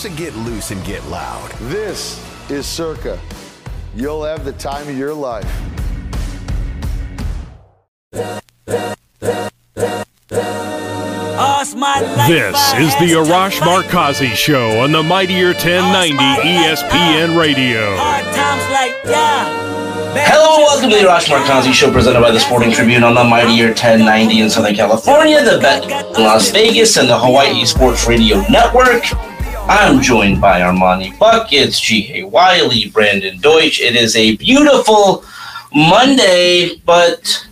So get loose and get loud. This is Circa. You'll have the time of your life. This is the Arash Markazi Show on the Mightier 1090 ESPN Radio. Hello, welcome to the Arash Markazi Show presented by the Sporting Tribune on the Mightier 1090 in Southern California, the Bet in Las Vegas, and the Hawaii Sports Radio Network. I'm joined by Armani Buckets, Ji Hae Wiley, Brandon Deutsch. It is a beautiful Monday, but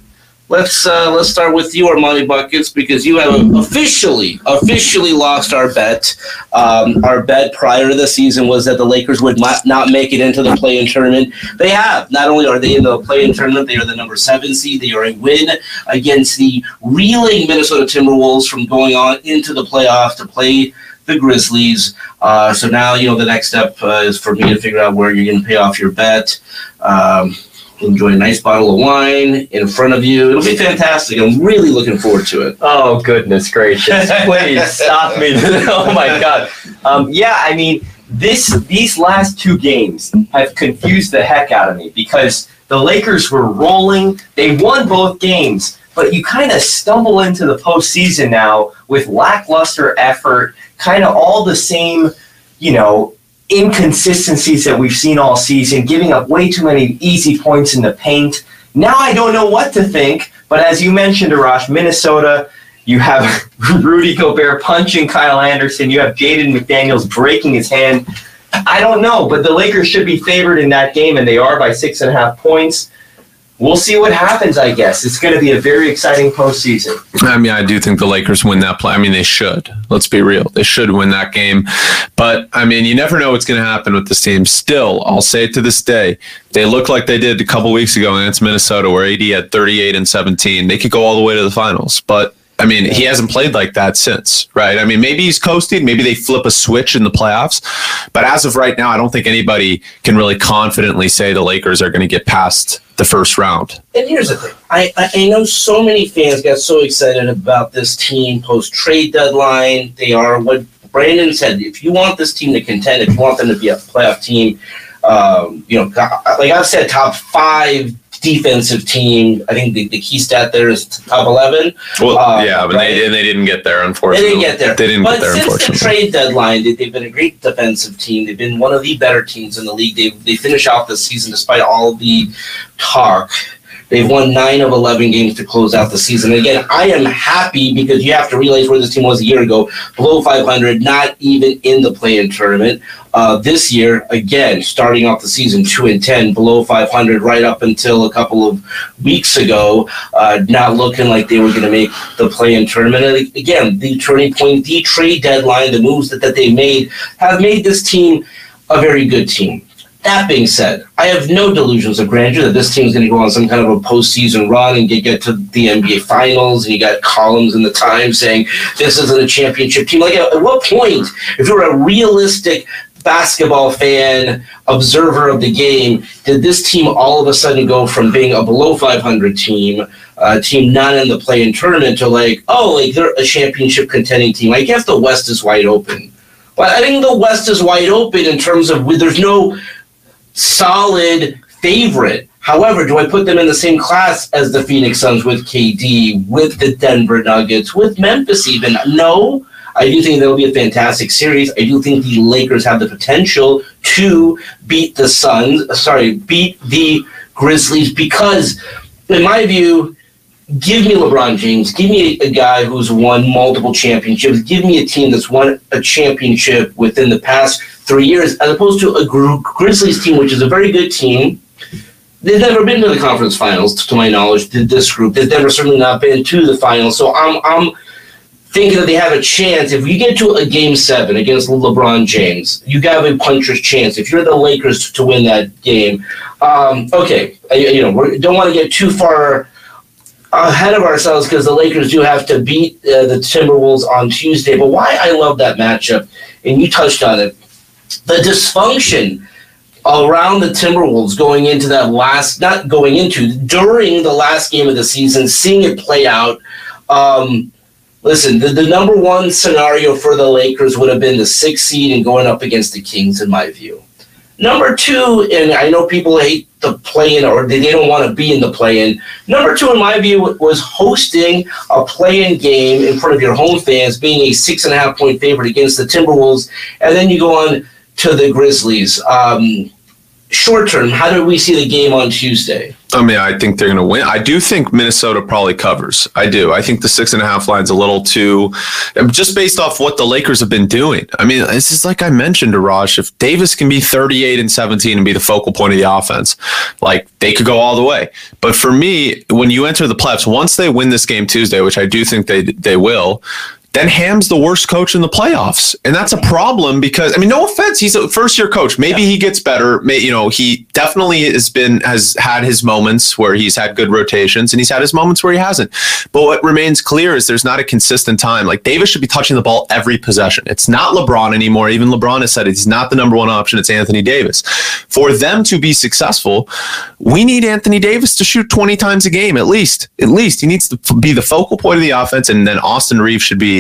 let's uh, let's start with you, Armani Buckets, because you have officially officially lost our bet. Um, our bet prior to the season was that the Lakers would not, not make it into the play-in tournament. They have. Not only are they in the play-in tournament, they are the number seven seed. They are a win against the reeling Minnesota Timberwolves from going on into the playoff to play the Grizzlies. Uh, so now, you know, the next step uh, is for me to figure out where you're going to pay off your bet. Um, enjoy a nice bottle of wine in front of you. It'll be fantastic. I'm really looking forward to it. Oh, goodness gracious. Please stop me. oh, my God. Um, yeah, I mean, this these last two games have confused the heck out of me because the Lakers were rolling. They won both games, but you kind of stumble into the postseason now with lackluster effort, kind of all the same, you know, inconsistencies that we've seen all season, giving up way too many easy points in the paint. Now I don't know what to think, but as you mentioned, Arash, Minnesota, you have Rudy Gobert punching Kyle Anderson, you have Jaden McDaniels breaking his hand. I don't know, but the Lakers should be favored in that game, and they are by six and a half points we'll see what happens. I guess it's going to be a very exciting postseason. I mean, I do think the Lakers win that play. I mean, they should. Let's be real; they should win that game. But I mean, you never know what's going to happen with this team. Still, I'll say it to this day, they look like they did a couple weeks ago against Minnesota, where AD had 38 and 17. They could go all the way to the finals, but I mean, he hasn't played like that since, right? I mean, maybe he's coasting, maybe they flip a switch in the playoffs, but as of right now, I don't think anybody can really confidently say the Lakers are going to get past the first round. And here's the thing: I, I know so many fans got so excited about this team post trade deadline. They are what Brandon said. If you want this team to contend, if you want them to be a playoff team, um, you know, like I've said, top five defensive team. I think the, the key stat there is top eleven. Well, um, yeah, but right? they and they didn't get there. Unfortunately, they didn't get there. They didn't but get there. since the trade deadline, they, have been a great defensive team. They've been one of the better teams in the league. They they finish off the season despite all the talk. They've won nine of 11 games to close out the season. again, I am happy because you have to realize where this team was a year ago below 500, not even in the play in tournament. Uh, this year, again, starting off the season 2 and 10, below 500, right up until a couple of weeks ago, uh, not looking like they were going to make the play in tournament. And again, the turning point, the trade deadline, the moves that, that they made have made this team a very good team. That being said, I have no delusions of grandeur that this team is going to go on some kind of a postseason run and get, get to the NBA Finals. And you got columns in the Times saying this isn't a championship team. Like, at, what point, if you're a realistic basketball fan, observer of the game, did this team all of a sudden go from being a below 500 team, a team not in the play-in tournament, to like, oh, like they're a championship contending team? I guess the West is wide open. But I think the West is wide open in terms of there's no solid favorite. However, do I put them in the same class as the Phoenix Suns with KD, with the Denver Nuggets, with Memphis even? No. I do think that'll be a fantastic series. I do think the Lakers have the potential to beat the Suns, sorry, beat the Grizzlies because, in my view, give me LeBron James, give me a guy who's won multiple championships, give me a team that's won a championship within the past three years, as opposed to a Grizzlies team, which is a very good team. They've never been to the conference finals, to my knowledge. Did this group, they've never certainly not been to the finals. So I'm, I'm thinking that they have a chance. If you get to a game seven against LeBron James, you have a puncher's chance. If you're the Lakers to win that game, um, okay, you know, we don't want to get too far ahead of ourselves because the Lakers do have to beat uh, the Timberwolves on Tuesday. But why I love that matchup, and you touched on it, the dysfunction around the Timberwolves going into that last, not going into, during the last game of the season, seeing it play out. Um, listen, the, the number one scenario for the Lakers would have been the sixth seed and going up against the Kings, in my view. Number two, and I know people hate the play-in or they, don't want to be in the play-in. Number two, in my view, was hosting a play-in game in front of your home fans, being a six and a half point favorite against the Timberwolves, and then you go on to the Grizzlies. Um, short term, how do we see the game on Tuesday? I mean, I think they're going to win. I do think Minnesota probably covers. I do. I think the six and a half line's a little too, just based off what the Lakers have been doing. I mean, this is like I mentioned to Raj. If Davis can be 38 and 17 and be the focal point of the offense, like they could go all the way. But for me, when you enter the playoffs, once they win this game Tuesday, which I do think they they will, then Ham's the worst coach in the playoffs, and that's a problem because I mean, no offense, he's a first year coach. Maybe yeah. he gets better. May, you know, he definitely has been has had his moments where he's had good rotations, and he's had his moments where he hasn't. But what remains clear is there's not a consistent time. Like Davis should be touching the ball every possession. It's not LeBron anymore. Even LeBron has said it. He's not the number one option. It's Anthony Davis. For them to be successful, we need Anthony Davis to shoot 20 times a game at least. At least he needs to be the focal point of the offense, and then Austin Reaves should be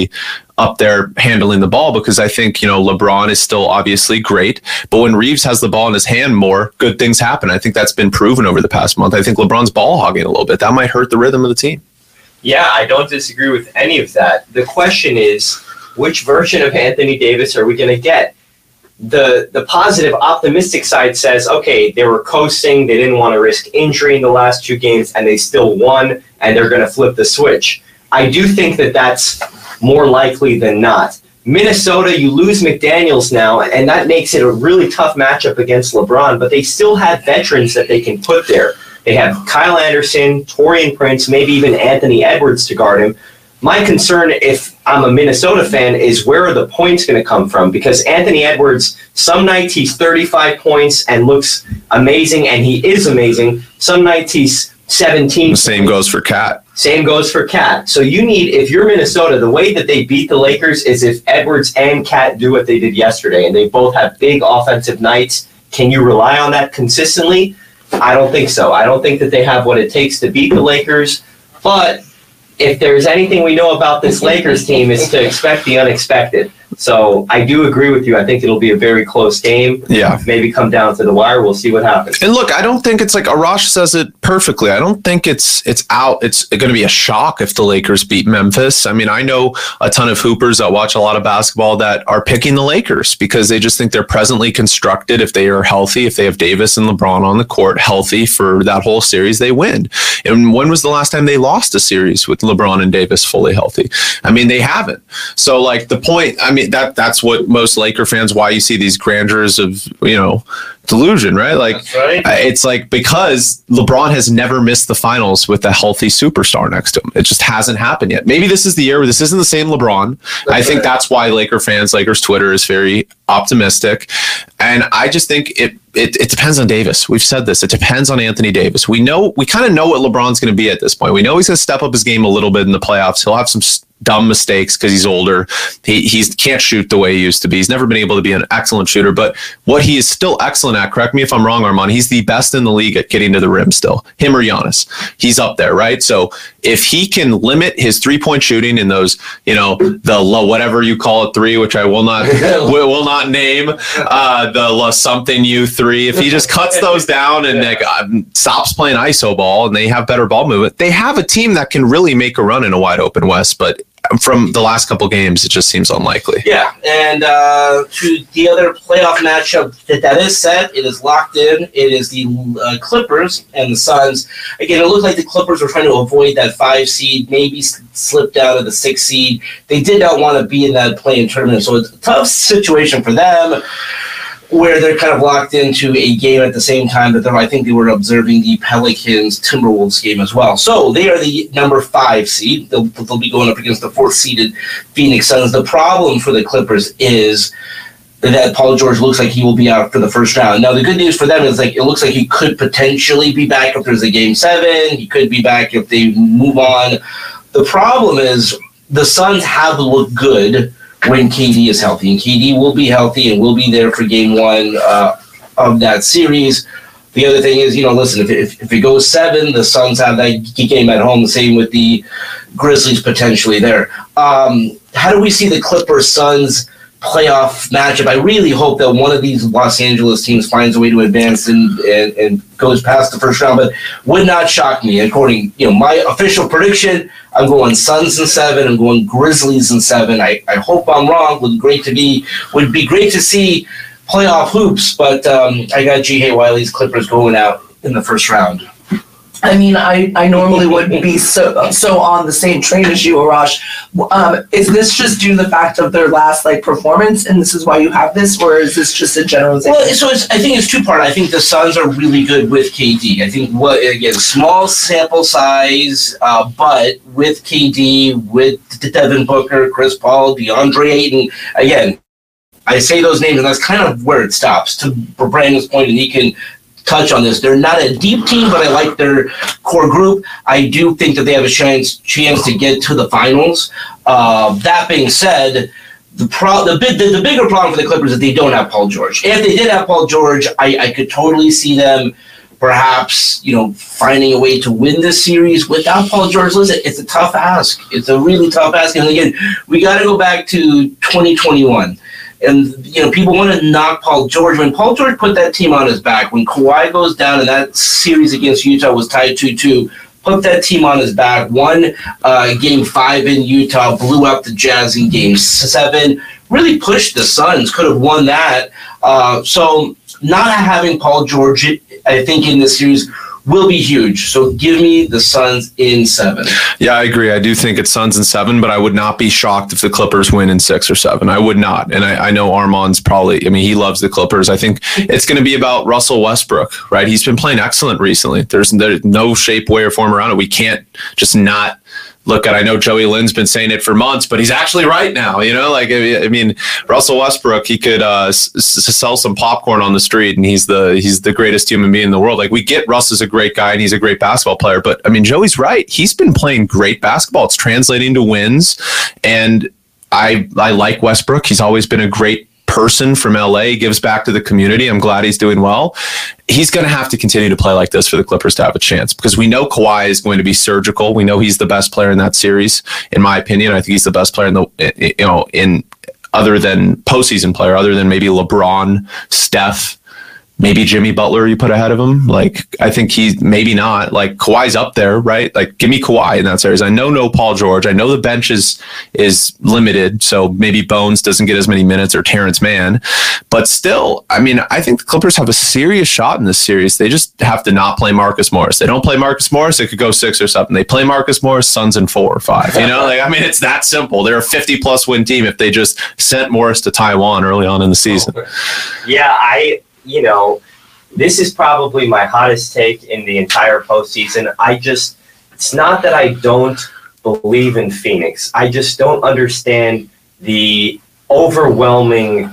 up there handling the ball because I think, you know, LeBron is still obviously great. But when Reaves has the ball in his hand more, good things happen. I think that's been proven over the past month. I think LeBron's ball hogging a little bit. That might hurt the rhythm of the team. Yeah, I don't disagree with any of that. The question is, which version of Anthony Davis are we going to get? The the positive, optimistic side says, okay, they were coasting, they didn't want to risk injury in the last two games, and they still won, and they're going to flip the switch. I do think that that's more likely than not. Minnesota, you lose McDaniels now, and that makes it a really tough matchup against LeBron, but they still have veterans that they can put there. They have Kyle Anderson, Taurean Prince, maybe even Anthony Edwards to guard him. My concern, if I'm a Minnesota fan, is where are the points going to come from? Because Anthony Edwards, some nights he's 35 points and looks amazing, and he is amazing. Some nights he's 17. The same goes for KAT. Same goes for KAT. So you need, if you're Minnesota, the way that they beat the Lakers is if Edwards and KAT do what they did yesterday, and they both have big offensive nights. Can you rely on that consistently? I don't think so. I don't think that they have what it takes to beat the Lakers. But if there's anything we know about this Lakers team, is to expect the unexpected. So I do agree with you. I think it'll be a very close game. Yeah. Maybe come down to the wire. We'll see what happens. And look, I don't think it's like Arash says it perfectly. I don't think it's it's out. It's going to be a shock if the Lakers beat Memphis. I mean, I know a ton of hoopers that watch a lot of basketball that are picking the Lakers because they just think they're presently constructed. If they are healthy, if they have Davis and LeBron on the court healthy for that whole series, they win. And when was the last time they lost a series with LeBron and Davis fully healthy? I mean, they haven't. So like the point. I mean that that's what most Laker fans why you see these grandeurs of you know delusion, right? Like right. it's like because LeBron has never missed the finals with a healthy superstar next to him. It just hasn't happened yet. Maybe this is the year where this isn't the same LeBron. That's I think right. that's why Laker fans, Lakers Twitter is very optimistic. And I just think it, it it depends on Davis. We've said this. It depends on Anthony Davis. We know we kind of know what LeBron's going to be at this point. We know he's going to step up his game a little bit in the playoffs. He'll have some dumb mistakes because he's older. He he's can't shoot the way he used to be. He's never been able to be an excellent shooter, but what he is still excellent at, correct me if I'm wrong, Armand, he's the best in the league at getting to the rim still. Him or Giannis. He's up there, right? So if he can limit his three-point shooting in those, you know, the low whatever you call it three, which I will not will not name, uh, the la something you three. If he just cuts those down and like, uh, stops playing iso ball and they have better ball movement, they have a team that can really make a run in a wide open West. But from the last couple games, it just seems unlikely. Yeah, and uh, to the other playoff matchup that that is set, it is locked in. It is the uh, Clippers and the Suns. Again, it looked like the Clippers were trying to avoid that five seed, maybe slip down to the six seed. They did not want to be in that play-in tournament, so it's a tough situation for them. Where they're kind of locked into a game at the same time that I think they were observing the Pelicans Timberwolves game as well. So they are the number five seed. They'll, they'll be going up against the fourth seeded Phoenix Suns. The problem for the Clippers is that Paul George looks like he will be out for the first round. Now the good news for them is like it looks like he could potentially be back if there's a game seven. He could be back if they move on. The problem is the Suns have looked good when KD is healthy, and KD will be healthy and will be there for game one uh, of that series. The other thing is, you know, listen, if, if, if it goes seven, the Suns have that game at home. The same with the Grizzlies potentially there. Um, how do we see the Clippers Suns playoff matchup? I really hope that one of these Los Angeles teams finds a way to advance and, and, and goes past the first round, but would not shock me. According, you know, my official prediction, I'm going Suns in seven. I'm going Grizzlies in seven. I, I hope I'm wrong. Would great to be would be great to see playoff hoops, but um, I got Ji Hae Wiley's Clippers going out in the first round. I mean, I, I normally would be so so on the same train as you, Arash. Um, is this just due to the fact of their last like performance, and this is why you have this, or is this just a generalization? Well, so it's, I think it's two part. I think the Suns are really good with KD. I think what again, small sample size, uh, but with KD, with Devin Booker, Chris Paul, DeAndre Ayton, again. I say those names, and that's kind of where it stops. To Brandon's point, and he can touch on this. They're not a deep team, but I like their core group. I do think that they have a chance chance to get to the finals. Uh, that being said, the, pro- the, the, the bigger problem for the Clippers is that they don't have Paul George. If they did have Paul George, I, I could totally see them perhaps you know finding a way to win this series without Paul George. Listen, it's a tough ask. It's a really tough ask. And again, we got to go back to 2021 and you know people want to knock Paul George. When Paul George put that team on his back, when Kawhi goes down and that series against Utah was tied two two, put that team on his back. Won uh, game five in Utah, blew out the Jazz in game seven. Really pushed the Suns. Could have won that. Uh, so not having Paul George, I think in this series will be huge. So give me the Suns in seven. Yeah, I agree. I do think it's Suns in seven, but I would not be shocked if the Clippers win in six or seven. I would not. And I, I know Armand's probably, I mean, he loves the Clippers. I think it's going to be about Russell Westbrook, right? He's been playing excellent recently. There's, there's no shape, way, or form around it. We can't just not look at. I know Joey Lynn's been saying it for months, but he's actually right now. You know, like I mean, Russell Westbrook, he could uh, s- sell some popcorn on the street, and he's the he's the greatest human being in the world. Like we get Russ is a great guy and he's a great basketball player, but I mean, Joey's right. He's been playing great basketball. It's translating to wins, and I I like Westbrook. He's always been a great person from LA, gives back to the community. I'm glad he's doing well. He's going to have to continue to play like this for the Clippers to have a chance because we know Kawhi is going to be surgical. We know he's the best player in that series, in my opinion. I think he's the best player in the, you know, in other than postseason player, other than maybe LeBron, Steph, maybe Jimmy Butler you put ahead of him. Like I think he's maybe not. Like Kawhi's up there, right? Like give me Kawhi in that series. I know no Paul George. I know the bench is is limited, so maybe Bones doesn't get as many minutes or Terance Mann. But still, I mean, I think the Clippers have a serious shot in this series. They just have to not play Marcus Morris. They don't play Marcus Morris, it could go six or something. They play Marcus Morris, Suns in four or five. You know, like I mean, it's that simple. They're a 50 plus win team if they just sent Morris to Taiwan early on in the season. Oh, yeah, I you know, this is probably my hottest take in the entire postseason. I just, it's not that I don't believe in Phoenix. I just don't understand the overwhelming,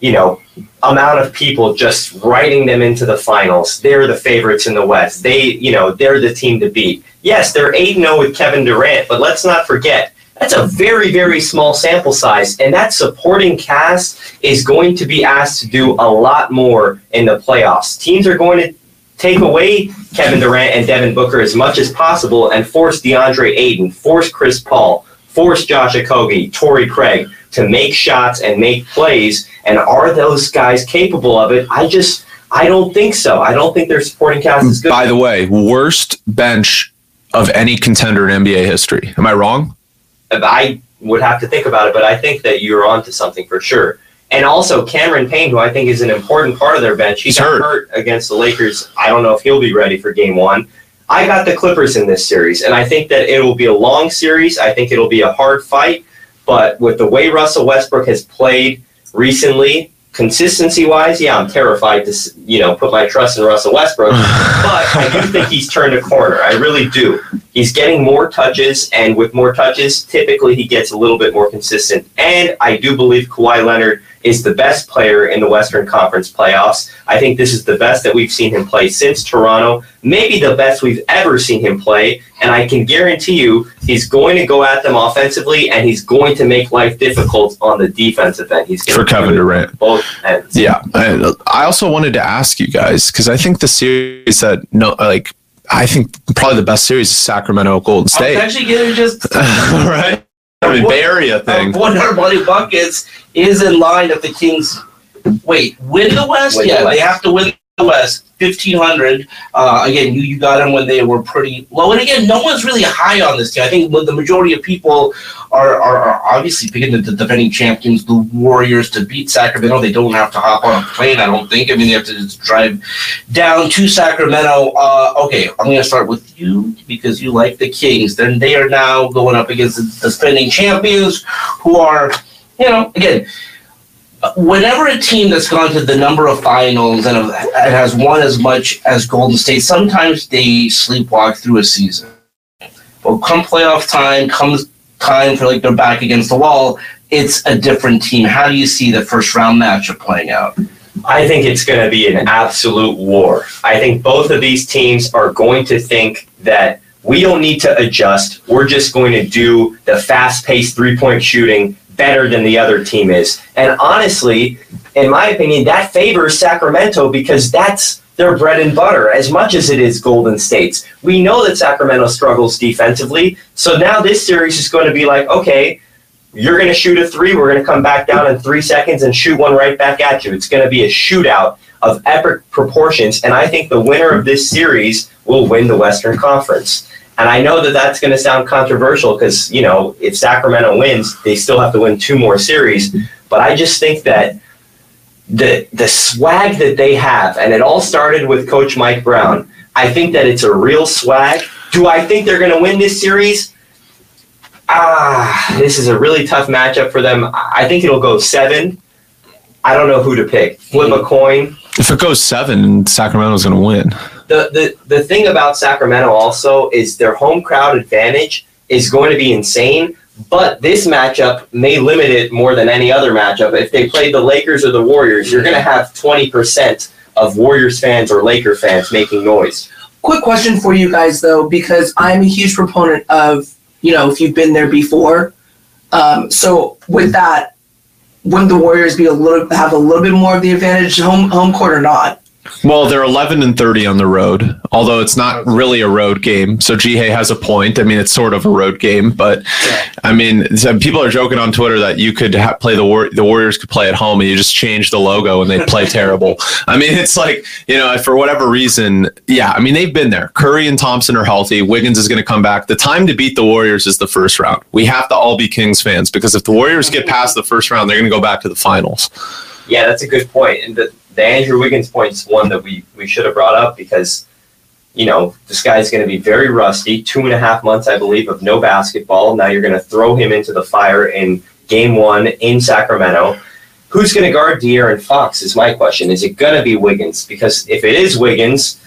you know, amount of people just writing them into the finals. They're the favorites in the West. They, you know, they're the team to beat. Yes, they're 8 0 with Kevin Durant, but let's not forget, that's a very, very small sample size. And that supporting cast is going to be asked to do a lot more in the playoffs. Teams are going to take away Kevin Durant and Devin Booker as much as possible and force DeAndre Ayton, force Chris Paul, force Josh Okogie, Torrey Craig to make shots and make plays. And are those guys capable of it? I just, I don't think so. I don't think their supporting cast is good. By the way, worst bench of any contender in NBA history. Am I wrong? I would have to think about it, but I think that you're onto something for sure. And also Cameron Payne, who I think is an important part of their bench. He He's got hurt. hurt. against the Lakers. I don't know if he'll be ready for game one. I got the Clippers in this series, and I think that it will be a long series. I think it'll be a hard fight, but with the way Russell Westbrook has played recently, consistency wise, yeah, I'm terrified to you know put my trust in Russell Westbrook, but I do think he's turned a corner. I really do. He's getting more touches, and with more touches, typically he gets a little bit more consistent. And I do believe Kawhi Leonard is the best player in the Western Conference playoffs. I think this is the best that we've seen him play since Toronto, maybe the best we've ever seen him play. And I can guarantee you he's going to go at them offensively and he's going to make life difficult on the defensive end. He's For Kevin Durant. Both ends. Yeah, I, also wanted to ask you guys because I think the series that no, like I think probably the best series is Sacramento Golden State, actually going to just right? I mean, Bay Area thing. One hundred money buckets is in line if the Kings wait win the West. Win the yeah, West. they have to win the West. Fifteen hundred. Uh, again, you, you got them when they were pretty low, and again, no one's really high on this team. I think the majority of people are, are, are obviously picking the, the defending champions, the Warriors, to beat Sacramento. They don't have to hop on a plane. I don't think. I mean, they have to just drive down to Sacramento. Uh, okay, I'm going to start with you because you like the Kings. Then they are now going up against the defending champions, who are, you know, again, whenever a team that's gone to the number of finals and has won as much as Golden State, sometimes they sleepwalk through a season. But come playoff time, comes time for like they're back against the wall, it's a different team. How do you see the first round matchup playing out? I think it's going to be an absolute war. I think both of these teams are going to think that we don't need to adjust. We're just going to do the fast paced three point shooting better than the other team is. And honestly, in my opinion, that favors Sacramento because that's their bread and butter as much as it is Golden State's. We know that Sacramento struggles defensively. So now this series is going to be like, okay, you're going to shoot a three. We're going to come back down in three seconds and shoot one right back at you. It's going to be a shootout of epic proportions. And I think the winner of this series will win the Western Conference. And I know that that's going to sound controversial because, you know, if Sacramento wins, they still have to win two more series. But I just think that the the swag that they have, and it all started with Coach Mike Brown. I think that it's a real swag. Do I think they're going to win this series? Ah, this is a really tough matchup for them. I think it'll go seven. I don't know who to pick. Flip a coin. If it goes seven, Sacramento's going to win. The, the the thing about Sacramento also is their home crowd advantage is going to be insane. But this matchup may limit it more than any other matchup. If they played the Lakers or the Warriors, you're going to have 20% of Warriors fans or Laker fans making noise. Quick question for you guys though, because I'm a huge proponent of you know if you've been there before. Um, so with that, wouldn't the Warriors be a little have a little bit more of the advantage home home court or not? Well, they're 11 and 30 on the road, although it's not really a road game. So Ji Hae has a point. I mean, it's sort of a road game, but I mean, some people are joking on Twitter that you could ha- play the War- the Warriors could play at home and you just change the logo and they play terrible. I mean, it's like you know, for whatever reason, yeah. I mean, they've been there. Curry and Thompson are healthy. Wiggins is going to come back. The time to beat the Warriors is the first round. We have to all be Kings fans because if the Warriors get past the first round, they're going to go back to the finals. Yeah, that's a good point. And the, the Andrew Wiggins point is one that we, we should have brought up because, you know, this guy's going to be very rusty. Two and a half months, I believe, of no basketball. Now you're going to throw him into the fire in game one in Sacramento. Who's going to guard De'Aaron Fox is my question. Is it going to be Wiggins? Because if it is Wiggins,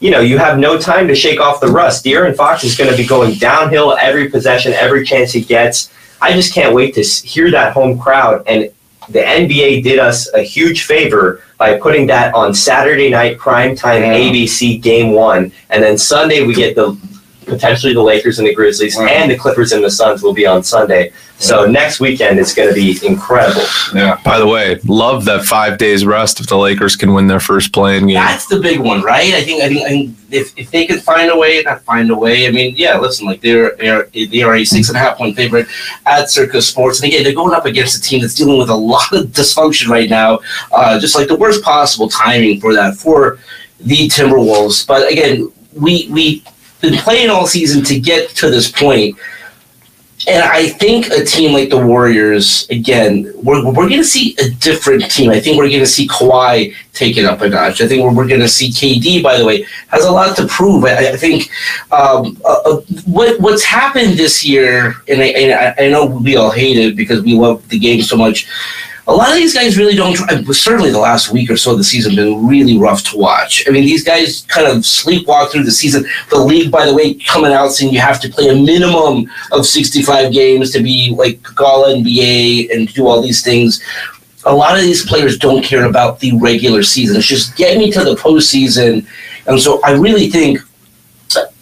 you know, you have no time to shake off the rust. De'Aaron Fox is going to be going downhill every possession, every chance he gets. I just can't wait to hear that home crowd. And the NBA did us a huge favor by putting that on Saturday night primetime Yeah. ABC game one, and then Sunday we get the potentially the Lakers and the Grizzlies, Wow. and the Clippers and the Suns will be on Sunday. So next weekend it's going to be incredible. Yeah. By the way, love that five days rest if the Lakers can win their first playing game. That's the big one, right? I think I think, I think if, if they could find a way, not find a way. I mean, yeah, listen, like they're they're they are a six and a half point favorite at Circa Sports, and again, they're going up against a team that's dealing with a lot of dysfunction right now, uh, just like the worst possible timing for that for the Timberwolves. But again, we we been playing all season to get to this point. And I think a team like the Warriors, again, we're, we're going to see a different team. I think we're going to see Kawhi take it up a notch. I think we're, we're going to see KD, by the way, has a lot to prove. I, I think um, uh, uh, what what's happened this year, and I, and I I know we all hate it because we love the game so much. A lot of these guys really don't. Certainly, the last week or so of the season been really rough to watch. I mean, these guys kind of sleepwalk through the season. The league, by the way, coming out saying you have to play a minimum of 65 games to be like Gala NBA and do all these things. A lot of these players don't care about the regular season. It's just get me to the postseason. And so I really think,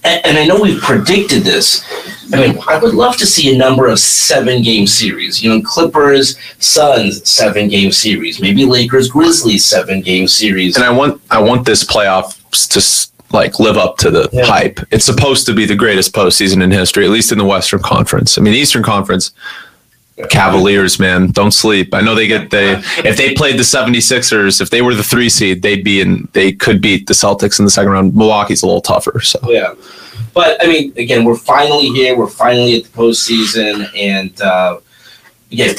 and I know we've predicted this. I mean, I would love to see a number of seven game series. You know, Clippers, Suns, seven game series. Maybe Lakers, Grizzlies, seven game series. And I want I want this playoffs to like live up to the Yeah. hype. It's supposed to be the greatest postseason in history, at least in the Western Conference. I mean, the Eastern Conference. Cavaliers, man, don't sleep. I know they get they if they played the 76ers, if they were the three seed, they'd be in they could beat the Celtics in the second round. Milwaukee's a little tougher, so Yeah. But I mean, again, we're finally here. We're finally at the postseason, and uh, again,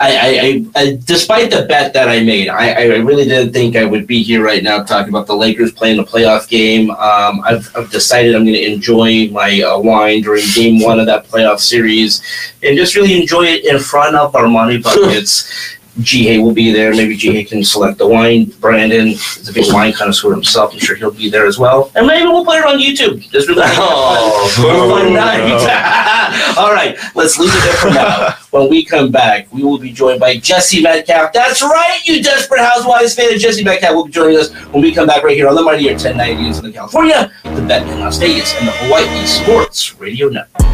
I, I, I, despite the bet that I made, I, I really didn't think I would be here right now talking about the Lakers playing the playoff game. Um, I've, I've decided I'm going to enjoy my uh, wine during Game One of that playoff series, and just really enjoy it in front of Armani Buckets. G. will be there. Maybe G. can select the wine. Brandon is a big wine connoisseur himself. I'm sure he'll be there as well. And maybe we'll put it on YouTube. Just really Oh, fun, fun night. All right, let's leave it there for now. When we come back, we will be joined by Jesse Metcalfe. That's right, you desperate housewives fan. Jesse Metcalfe will be joining us when we come back right here on the Mighty Air 1090 in Southern California, the Bet in Las Vegas, and the Hawaii Sports Radio Network.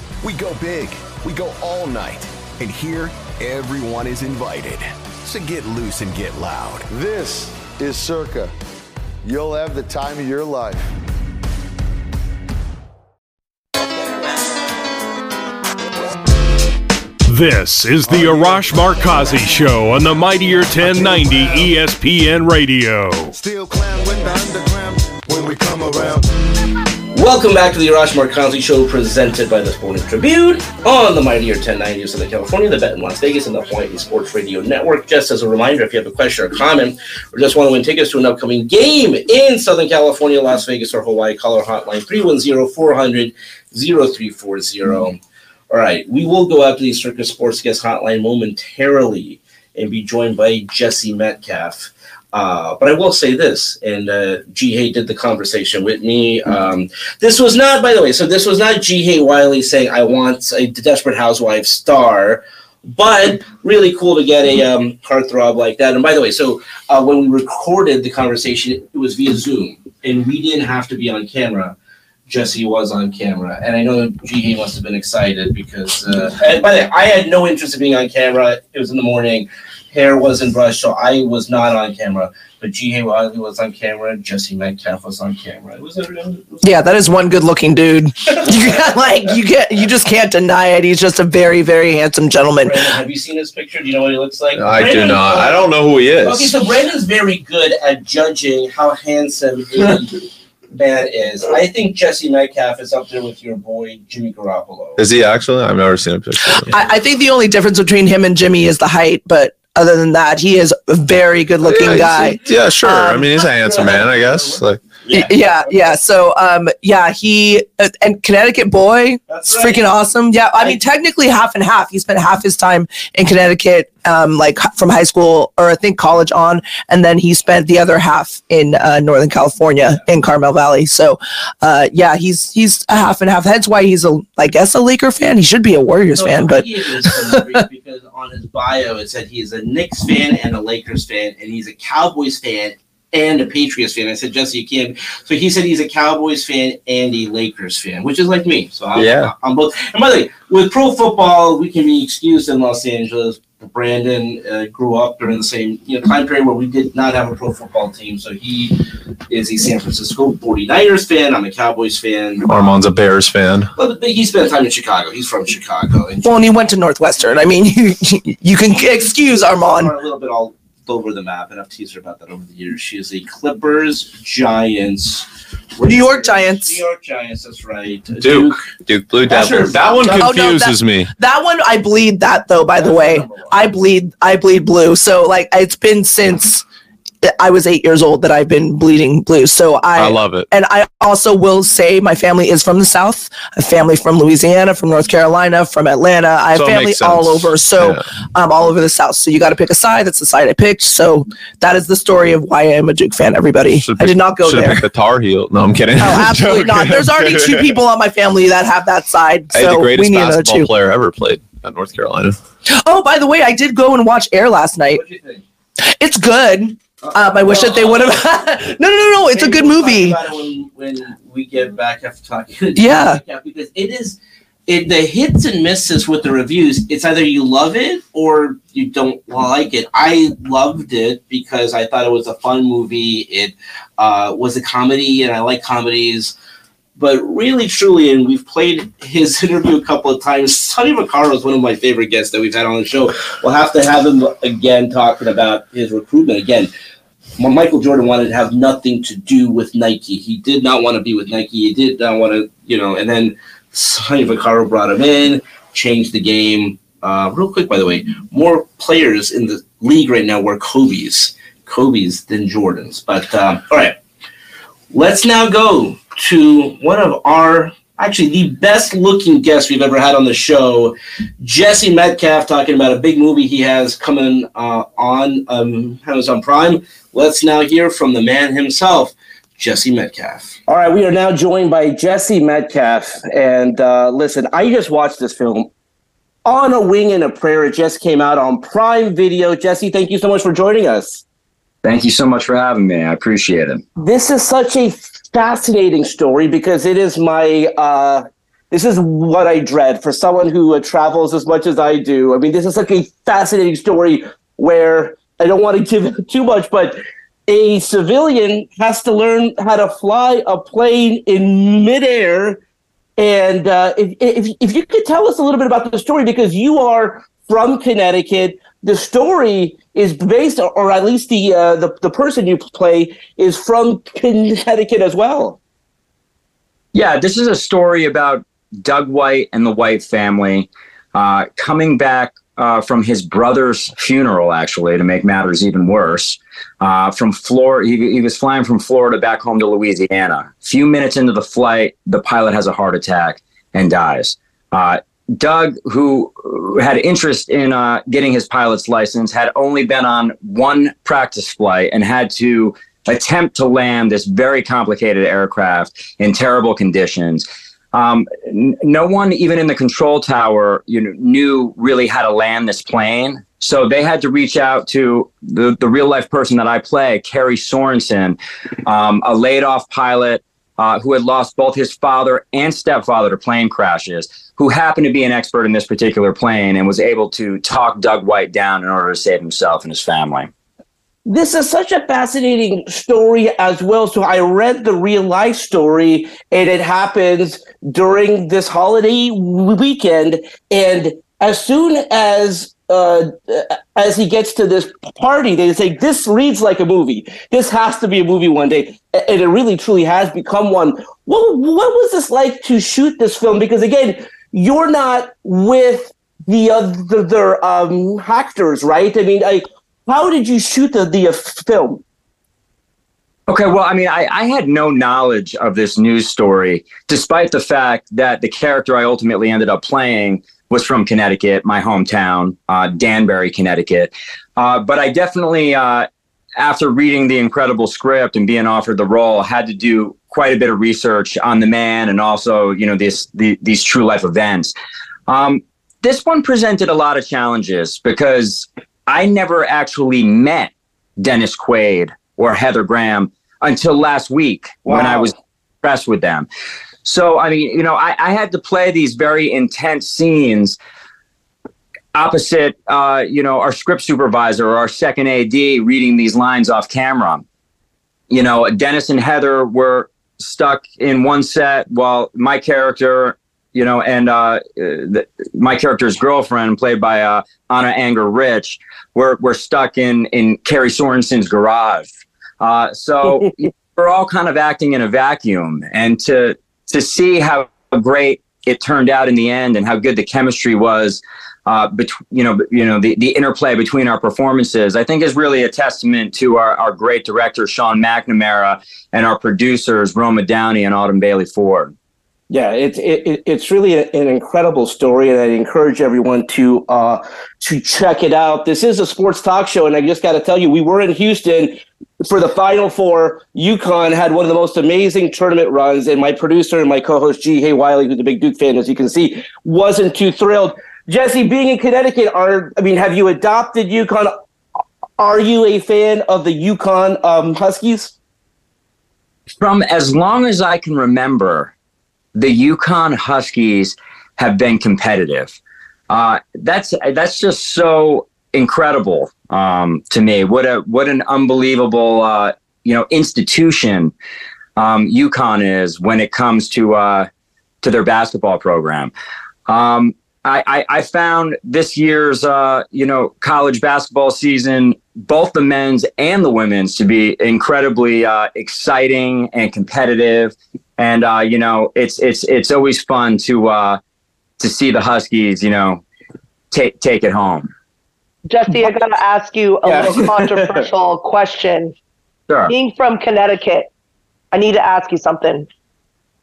We go big, we go all night, and here, everyone is invited. So get loose and get loud. This is Circa. You'll have the time of your life. This is the Arash Markazi Show on the Mightier 1090 ESPN Radio. Still clown with the underground when we come around. Welcome back to the Arash Markazi Show, presented by the Sporting Tribune on the Mightier 1090 of Southern California, the Bet in Las Vegas, and the Hawaii Sports Radio Network. Just as a reminder, if you have a question or comment, or just want to win tickets to an upcoming game in Southern California, Las Vegas, or Hawaii, call our hotline 310 400 0340. All right, we will go out to the Circa Sports Guest Hotline momentarily and be joined by Jesse Metcalfe. Uh, but I will say this, and uh, G. Did the conversation with me. Um, this was not, by the way, so this was not G. Wiley saying, I want a Desperate Housewives star, but really cool to get a um, heartthrob like that. And by the way, so uh, when we recorded the conversation, it was via Zoom, and we didn't have to be on camera. Jesse was on camera, and I know G. must have been excited because. Uh, and by the way, I had no interest in being on camera. It was in the morning, hair wasn't brushed, so I was not on camera. But G. Wiley was on camera. Jesse Metcalfe was on camera. It was a, it was Yeah, that is one good looking dude. You got, like you get you just can't deny it. He's just a very, very handsome gentleman. Brandon, have you seen his picture? Do you know what he looks like? I do Brandon- not. I don't know who he is. Okay, so Brandon's very good at judging how handsome a man is. I think Jesse Metcalfe is up there with your boy Jimmy Garoppolo. Is he actually? I've never seen a picture. I, I think the only difference between him and Jimmy is the height, but other than that, he is a very good looking yeah, guy. yeah, sure. I Um, mean, he's a handsome man, I guess. Like, Yeah, yeah. So, um, yeah, he uh, and Connecticut boy, That's right. freaking awesome. Yeah, I mean, technically half and half. He spent half his time in Connecticut, um, like from high school or I think college on, and then he spent the other half in uh, Northern California in Carmel Valley. So, uh, yeah, he's he's a half and half. That's why he's a, I guess, a Laker fan. He should be a Warriors No, fan, but gave this for no reason because on his bio it said he is a Knicks fan and a Lakers fan, and he's a Cowboys fan and a Patriots fan. I said, Jesse, you can't. So he said he's a Cowboys fan and a Lakers fan, which is like me. So I'm, Yeah. I'm both. And by the way, with pro football, we can be excused in Los Angeles. Brandon uh, grew up during the same you know time period where we did not have a pro football team. So he is a San Francisco 49ers fan. I'm a Cowboys fan. Armand's a Bears fan. But, but he spent time in Chicago. He's from Chicago. And Well, and he went to Northwestern. I mean, you, you can excuse Armand. a little bit all over the map, and I've teased her about that over the years. She is a Clippers, Giants, New York Giants. New York Giants. That's right. Duke. Duke Blue Devils. her- That one Oh, no, confuses that- me. That one, I bleed that though. By the way, I bleed. I bleed blue. So like, it's been since I was eight years old that I've been bleeding blue. So I, I love it. And I also will say my family is from the South. A family from Louisiana, from North Carolina, from Atlanta. I have So it family all over. So Yeah. um, all over the South. So you got to pick a side. That's the side I picked. So that is the story of why I am a Duke fan. Everybody, Should've I did picked- not go should've there. the Tar Heel. No, I'm kidding. Oh, absolutely not. There's already two people on my family that have that side. Hey, the So we need another basketball two. player ever played at North Carolina. Oh, by the way, I did go and watch Air last night. What do you think? It's good. Um, I wish that they would have. no, no, no, no. It's a good we'll movie. when, when we get back after talking. Yeah. because it is it the hits and misses with the reviews. It's either you love it or you don't like it. I loved it because I thought it was a fun movie. It uh, was a comedy, and I like comedies. But really, truly, and we've played his interview a couple of times. Sonny Vaccaro is one of my favorite guests that we've had on the show. We'll have to have him again talking about his recruitment again. Michael Jordan wanted to have nothing to do with Nike. He did not want to be with Nike. He did not want to, you know. And then Sonny Vaccaro brought him in, changed the game. Uh, real quick, by the way, more players in the league right now wear Kobe's, Kobe's than Jordans. But um, all right, let's now go to one of our actually the best looking guests we've ever had on the show, Jesse Metcalfe, talking about a big movie he has coming uh, on um, Amazon Prime. Let's now hear from the man himself, Jesse Metcalfe. All right, we are now joined by Jesse Metcalfe. And uh, listen, I just watched this film on a wing and a prayer. It just came out on Prime Video. Jesse, thank you so much for joining us. Thank you so much for having me. I appreciate it. This is such a fascinating story because it is my uh, this is what I dread for someone who uh, travels as much as I do. I mean, this is like a fascinating story where I don't want to give too much, but a civilian has to learn how to fly a plane in midair. And uh, if, if if you could tell us a little bit about the story, because you are from Connecticut, the story is based, or at least the uh, the the person you play is from Connecticut as well. Yeah, this is a story about Doug White and the White family uh, coming back uh, from his brother's funeral, actually, to make matters even worse. Uh, from Florida, he, he was flying from Florida back home to Louisiana. A few minutes into the flight, the pilot has a heart attack and dies. Doug, who had interest in uh, getting his pilot's license, had only been on one practice flight and had to attempt to land this very complicated aircraft in terrible conditions. Um, n- no one, even in the control tower, you know, knew really how to land this plane. So they had to reach out to the, the real life person that I play, Kerry Sorensen, um, a laid off pilot uh, who had lost both his father and stepfather to plane crashes, who happened to be an expert in this particular plane and was able to talk Doug White down in order to save himself and his family. This is such a fascinating story as well. So I read the real life story, and it happens during this holiday weekend. And as soon as uh, as he gets to this party, they say this reads like a movie. This has to be a movie one day, and it really truly has become one. What what was this like to shoot this film? Because again, you're not with the other um, actors, right? I mean, I, how did you shoot the the uh, film? Okay, well, I mean, I, I had no knowledge of this news story, despite the fact that the character I ultimately ended up playing was from Connecticut, my hometown, uh, Danbury, Connecticut. Uh, but I definitely, uh, after reading the incredible script and being offered the role, had to do quite a bit of research on the man and also, you know, this the, these true life events. Um, this one presented a lot of challenges because I never actually met Dennis Quaid or Heather Graham until last week when I was impressed with them. So, I mean, you know, I, I had to play these very intense scenes opposite, uh, you know, our script supervisor or our second AD reading these lines off camera. You know, Dennis and Heather were stuck in one set while my character, you know, and uh, the, my character's girlfriend, played by uh, Anna Enger Ritch, were, were stuck in, in Kerry Sorensen's garage. Uh, so we're all kind of acting in a vacuum. And to, to see how great it turned out in the end and how good the chemistry was uh, between you know you know the, the interplay between our performances I think is really a testament to our, our great director Sean McNamara and our producers Roma Downey and Autumn Bailey Ford. Yeah, it's it, it's really an incredible story, and I encourage everyone to uh, to check it out. This is a sports talk show, and I just got to tell you, we were in Houston for the Final Four. UConn had one of the most amazing tournament runs, and my producer and my co-host Ji Hae Wiley, who's a big Duke fan, as you can see, wasn't too thrilled. Jesse, being in Connecticut, are I mean, have you adopted UConn? Are you a fan of the UConn um, Huskies? From as long as I can remember, the UConn Huskies have been competitive. Uh, that's that's just so incredible um, to me. What a what an unbelievable uh, you know institution um, UConn is when it comes to uh, to their basketball program. Um, I, I, I, found this year's uh, you know college basketball season, both the men's and the women's, to be incredibly uh, exciting and competitive. And uh, you know, it's it's it's always fun to uh, to see the Huskies, you know, take take it home. Jesse, I gotta ask you a yeah. little controversial question. Sure. Being from Connecticut, I need to ask you something.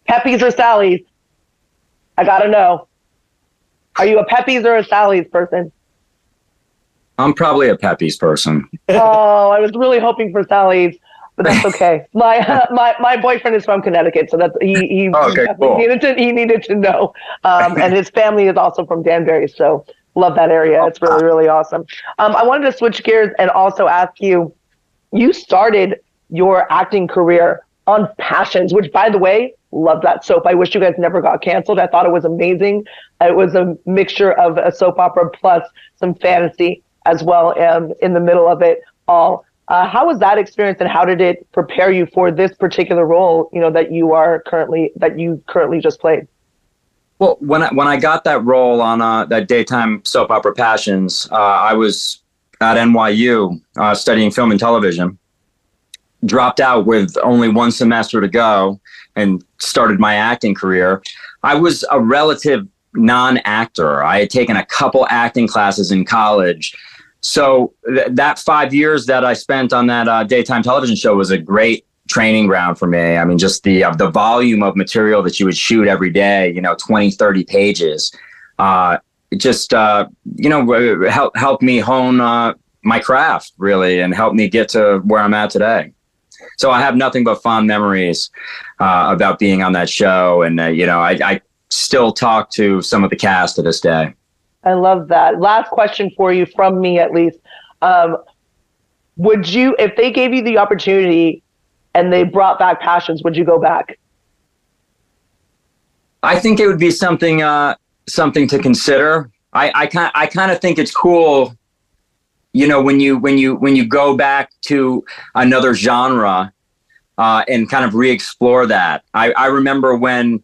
Pepe's or Sally's? I gotta know. Are you a Pepe's or a Sally's person? I'm probably a Pepe's person. oh, I was really hoping for Sally's, but that's okay. my uh, my my boyfriend is from Connecticut, so that's he he, okay, he cool. needed to he needed to know, um, and his family is also from Danbury, so love that area. It's really really awesome. Um, I wanted to switch gears and also ask you. You started your acting career on Passions, which, by the way, love that soap. I wish you guys never got canceled. I thought it was amazing. It was a mixture of a soap opera plus some fantasy as well um, in the middle of it all. Uh, how was that experience, and how did it prepare you for this particular role? You know that you are currently that you currently just played. Well, when I, when I got that role on uh, that daytime soap opera Passions, uh, I was at NYU uh, studying film and television. Dropped out with only one semester to go, and started my acting career. I was a relative non-actor. I had taken a couple acting classes in college. So th- that five years that I spent on that uh, daytime television show was a great training ground for me. I mean, just the uh, the volume of material that you would shoot every day, you know, 20, 30 pages. Uh, just, uh, you know, help, help me hone uh, my craft really and help me get to where I'm at today. So I have nothing but fond memories uh, about being on that show. And, uh, you know, I, I still talk to some of the cast to this day. I love that. Last question for you, from me at least. Um, would you, if they gave you the opportunity and they brought back Passions, would you go back? I think it would be something uh, something to consider. I I kind I kind of think it's cool, you know, when you when you when you go back to another genre uh, and kind of re-explore that. I, I remember when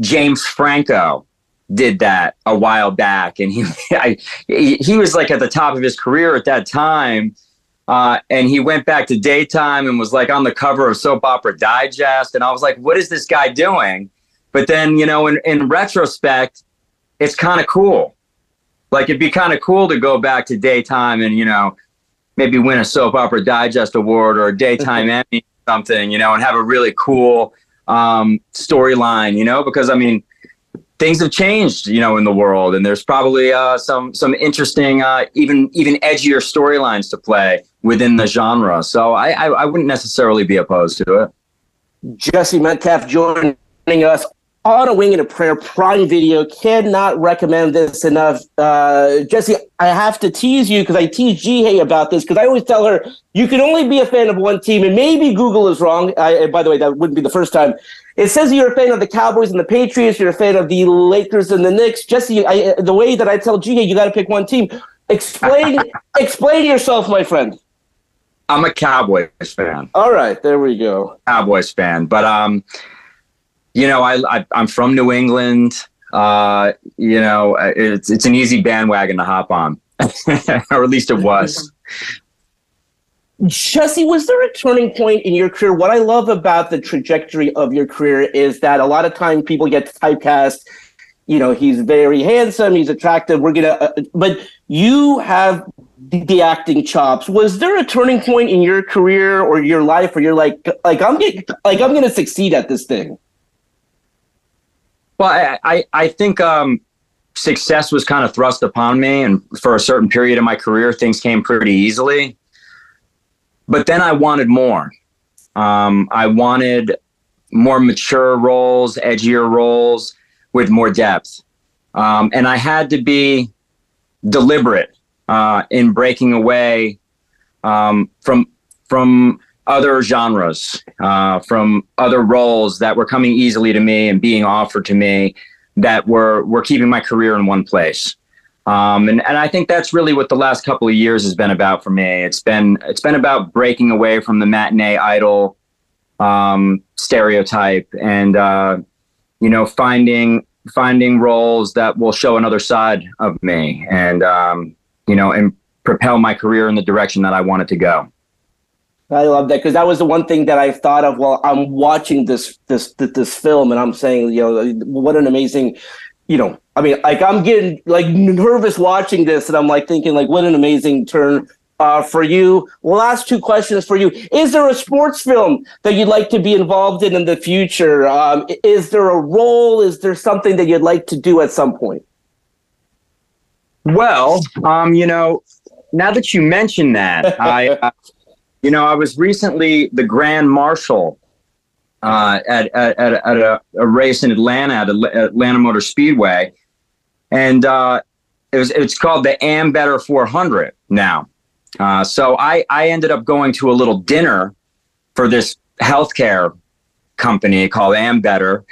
James Franco did that a while back, and he I, he was like at the top of his career at that time. Uh, and he went back to daytime and was like on the cover of Soap Opera Digest, and I was like, "What is this guy doing?" But then, you know, in, in retrospect, it's kind of cool. Like it'd be kind of cool to go back to daytime and you know maybe win a Soap Opera Digest award or a daytime Emmy or something, you know, and have a really cool um, storyline, you know, because I mean, things have changed, you know, in the world, and there's probably uh, some some interesting, uh, even even edgier storylines to play within the genre. So I, I, I wouldn't necessarily be opposed to it. Jesse Metcalfe joining us on a wing and a prayer prime video. Cannot recommend this enough. Uh, jesse i have to tease you because i tease Ji Hae about this because i always tell her you can only be a fan of one team and maybe google is wrong. I, by the way that wouldn't be the first time. It says you're a fan of the cowboys and the patriots. You're a fan of the lakers and the knicks. Jesse I, the way that i tell Ji Hae you got to pick one team. Explain explain yourself my friend. I'm a cowboys fan. All right there we go. Cowboys fan but um you know, I, I am from New England. Uh, you know, it's it's an easy bandwagon to hop on, or at least it was. Jesse, was there a turning point in your career? What I love about the trajectory of your career is that a lot of time people get typecast. You know, he's very handsome, he's attractive. We're gonna, uh, but you have the, the, acting chops. Was there a turning point in your career or your life where you're like, like I'm getting, like I'm gonna succeed at this thing? Well, I I, I think um, success was kind of thrust upon me, and for a certain period of my career, things came pretty easily. But then I wanted more. Um, I wanted more mature roles, edgier roles with more depth, um, and I had to be deliberate uh, in breaking away um, from from other genres, uh, from other roles that were coming easily to me and being offered to me that were were keeping my career in one place. Um, and, and I think that's really what the last couple of years has been about for me. It's been it's been about breaking away from the matinee idol um, stereotype and uh, you know finding finding roles that will show another side of me and um, you know and propel my career in the direction that I want it to go. I love that because that was the one thing that I thought of while I'm watching this this this film, and I'm saying, you know, what an amazing, you know, I mean, like I'm getting like nervous watching this, and I'm like thinking, like, what an amazing turn uh, for you. Last two questions for you: Is there a sports film that you'd like to be involved in in the future? Um, is there a role? Is there something that you'd like to do at some point? Well, um, you know, now that you mention that, I. Uh, you know, I was recently the grand marshal uh, at, at, at, at a, a, race in Atlanta at Atlanta Motor Speedway, and uh, it was it's called the Ambetter 400 now. Uh, so I I ended up going to a little dinner for this healthcare company called Ambetter,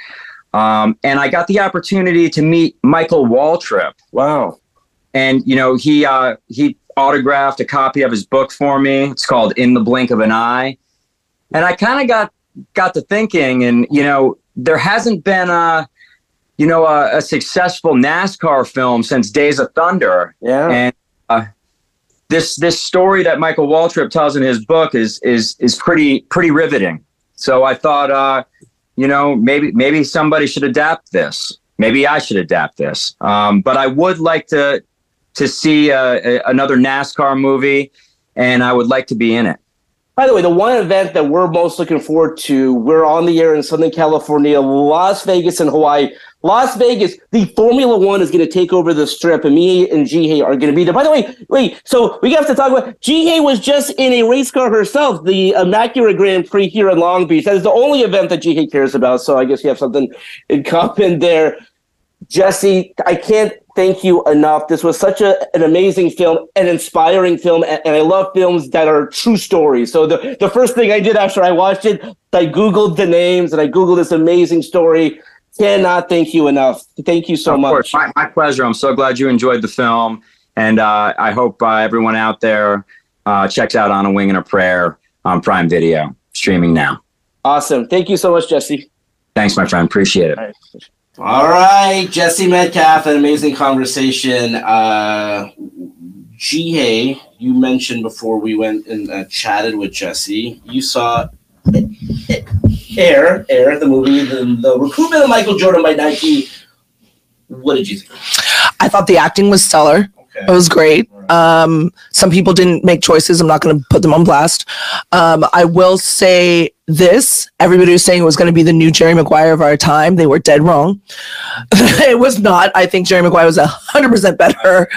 um, and I got the opportunity to meet Michael Waltrip. Wow! And you know he uh, he autographed a copy of his book for me. It's called In the Blink of an Eye. And I kind of got got to thinking and you know, there hasn't been a you know, a, a successful NASCAR film since Days of Thunder. Yeah. And uh, this this story that Michael Waltrip tells in his book is is is pretty pretty riveting. So I thought uh, you know, maybe maybe somebody should adapt this. Maybe I should adapt this. Um, but I would like to to see uh, another NASCAR movie, and I would like to be in it. By the way, the one event that we're most looking forward to, we're on the air in Southern California, Las Vegas, and Hawaii. Las Vegas, the Formula One is going to take over the strip, and me and Ji Hae are going to be there. By the way, wait, so we have to talk about Ji Hae was just in a race car herself, the Immaculate Grand Prix here in Long Beach. That is the only event that Ji Hae cares about, so I guess you have something in common there. Jesse, I can't thank you enough. This was such a, an amazing film, an inspiring film, and, and, I love films that are true stories. So the, the first thing I did after I watched it, I Googled the names and I Googled this amazing story. Cannot thank you enough. Thank you so of much. My, my, pleasure. I'm so glad you enjoyed the film. And uh, I hope uh, everyone out there uh, checks out On a Wing and a Prayer on Prime Video, streaming now. Awesome. Thank you so much, Jesse. Thanks, my friend. Appreciate it. All right, Jesse Metcalfe, an amazing conversation. Uh, Ji Hae, you mentioned before we went and uh, chatted with Jesse, you saw Air, Air, the movie, the, the recruitment of Michael Jordan by Nike. What did you think? I thought the acting was stellar. Okay. It was great. Um, some people didn't make choices. I'm not going to put them on blast. Um, I will say this everybody was saying it was going to be the new Jerry Maguire of our time. They were dead wrong. it was not. I think Jerry Maguire was 100% better.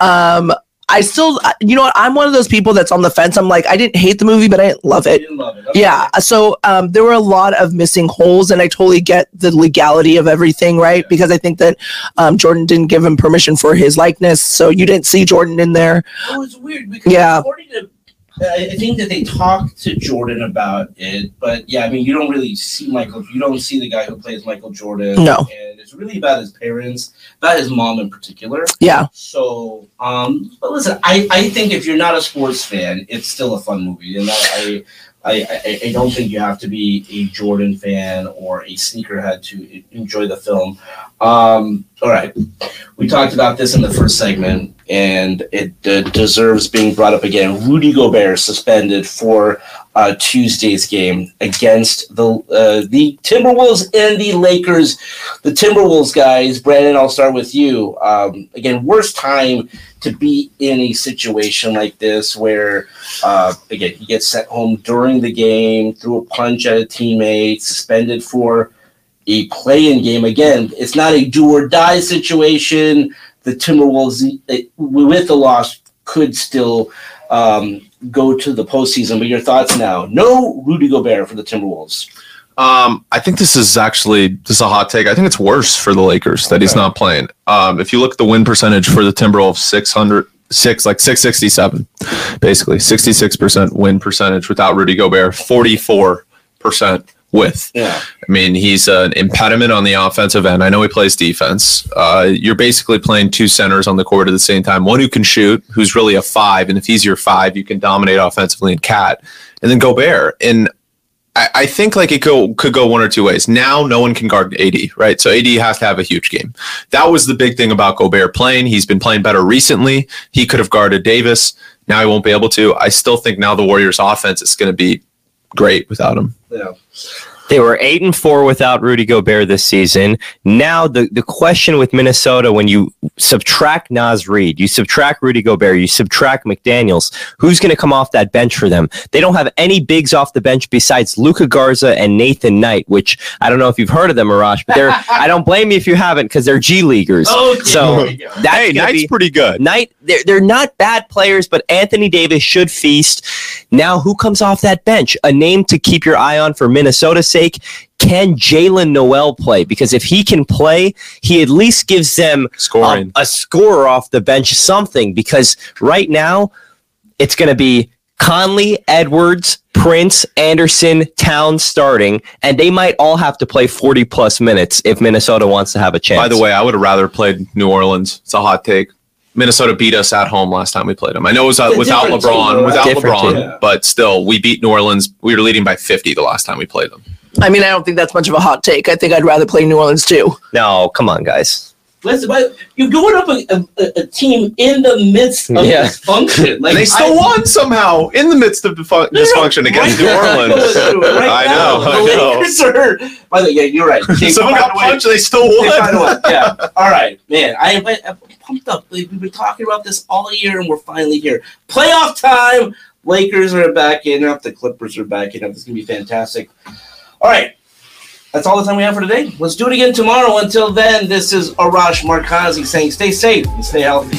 Um, I still, you know what? I'm one of those people that's on the fence. I'm like, I didn't hate the movie, but I didn't love it. love it. Okay. Yeah. So um, there were a lot of missing holes, and I totally get the legality of everything, right? Because I think that um, Jordan didn't give him permission for his likeness, so you didn't see Jordan in there. Oh, it's weird because Yeah. according to, I think that they talked to Jordan about it, but yeah, I mean, you don't really see Michael. You don't see the guy who plays Michael Jordan. No. and it's really about his parents, about his mom in particular. Yeah. So, um, but listen, I, I think if you're not a sports fan, it's still a fun movie, and I, I, I, I don't think you have to be a Jordan fan or a sneakerhead to enjoy the film. Um, all right, we talked about this in the first segment, and it uh, deserves being brought up again. Rudy Gobert suspended for uh, Tuesday's game against the uh, the Timberwolves and the Lakers. The Timberwolves guys, Brandon, I'll start with you. Um, again, worst time to be in a situation like this where, uh, again, he gets sent home during the game, threw a punch at a teammate, suspended for a play-in game. Again, it's not a do or die situation. The Timberwolves, eh, with the loss, could still um, go to the postseason. But your thoughts now? No Rudy Gobert for the Timberwolves. Um, I think this is actually this is a hot take. I think it's worse for the Lakers that he's not playing. Um, if you look at the win percentage for the Timberwolves, six hundred six like six sixty seven, basically sixty six percent win percentage without Rudy Gobert, forty four percent with. Yeah. I mean, he's an impediment on the offensive end. I know he plays defense. Uh, you're basically playing two centers on the court at the same time. One who can shoot, who's really a five, and if he's your five, you can dominate offensively and KAT. And then Gobert. And I, I think like it go could go one or two ways. Now no one can guard AD, right? So AD has to have a huge game. That was the big thing about Gobert playing. He's been playing better recently. He could have guarded Davis. Now he won't be able to. I still think now the Warriors offense is going to be great without him. Yeah. They were eight and four without Rudy Gobert this season. Now the, the question with Minnesota, when you subtract Naz Reid, you subtract Rudy Gobert, you subtract McDaniels, who's going to come off that bench for them? They don't have any bigs off the bench besides Luka Garza and Nathan Knight, which I don't know if you've heard of them, Arash, but they're I don't blame you if you haven't because they're G leaguers. Okay. Oh, so There you go. that's Hey, gonna Knight's be- pretty good. Knight, they're, they're not bad players, but Anthony Davis should feast. Now, who comes off that bench? A name to keep your eye on for Minnesota's sake. Can Jaylen Nowell play? Because if he can play, he at least gives them Scoring. a, scorer off the bench, something. Because right now, it's going to be Conley, Edwards, Prince, Anderson, Towns starting, and they might all have to play 40 plus minutes if Minnesota wants to have a chance. By the way, I would have rather played New Orleans. It's a hot take. Minnesota beat us at home last time we played them. I know it was uh, without different team, LeBron, right? without Different LeBron, team. but still, we beat New Orleans. We were leading by 50 the last time we played them. I mean, I don't think that's much of a hot take. I think I'd rather play New Orleans too. no, come on, guys. Listen, but you're going up a, a, a team in the midst of Yeah. dysfunction. Like they still I- won somehow in the midst of defu- No, no, dysfunction against New Orleans. going through it right I know, The I know. Lakers are. By the way, yeah, you're right. They Someone got a way- punched, they still they found a way. won. Yeah. All right, man. I am I'm pumped up. Like, We've been talking about this all year, and we're finally here. Playoff time. Lakers are back in up. The Clippers are back in up. This is gonna be fantastic. All right. That's all the time we have for today. Let's do it again tomorrow. Until then, this is Arash Markazi saying stay safe and stay healthy.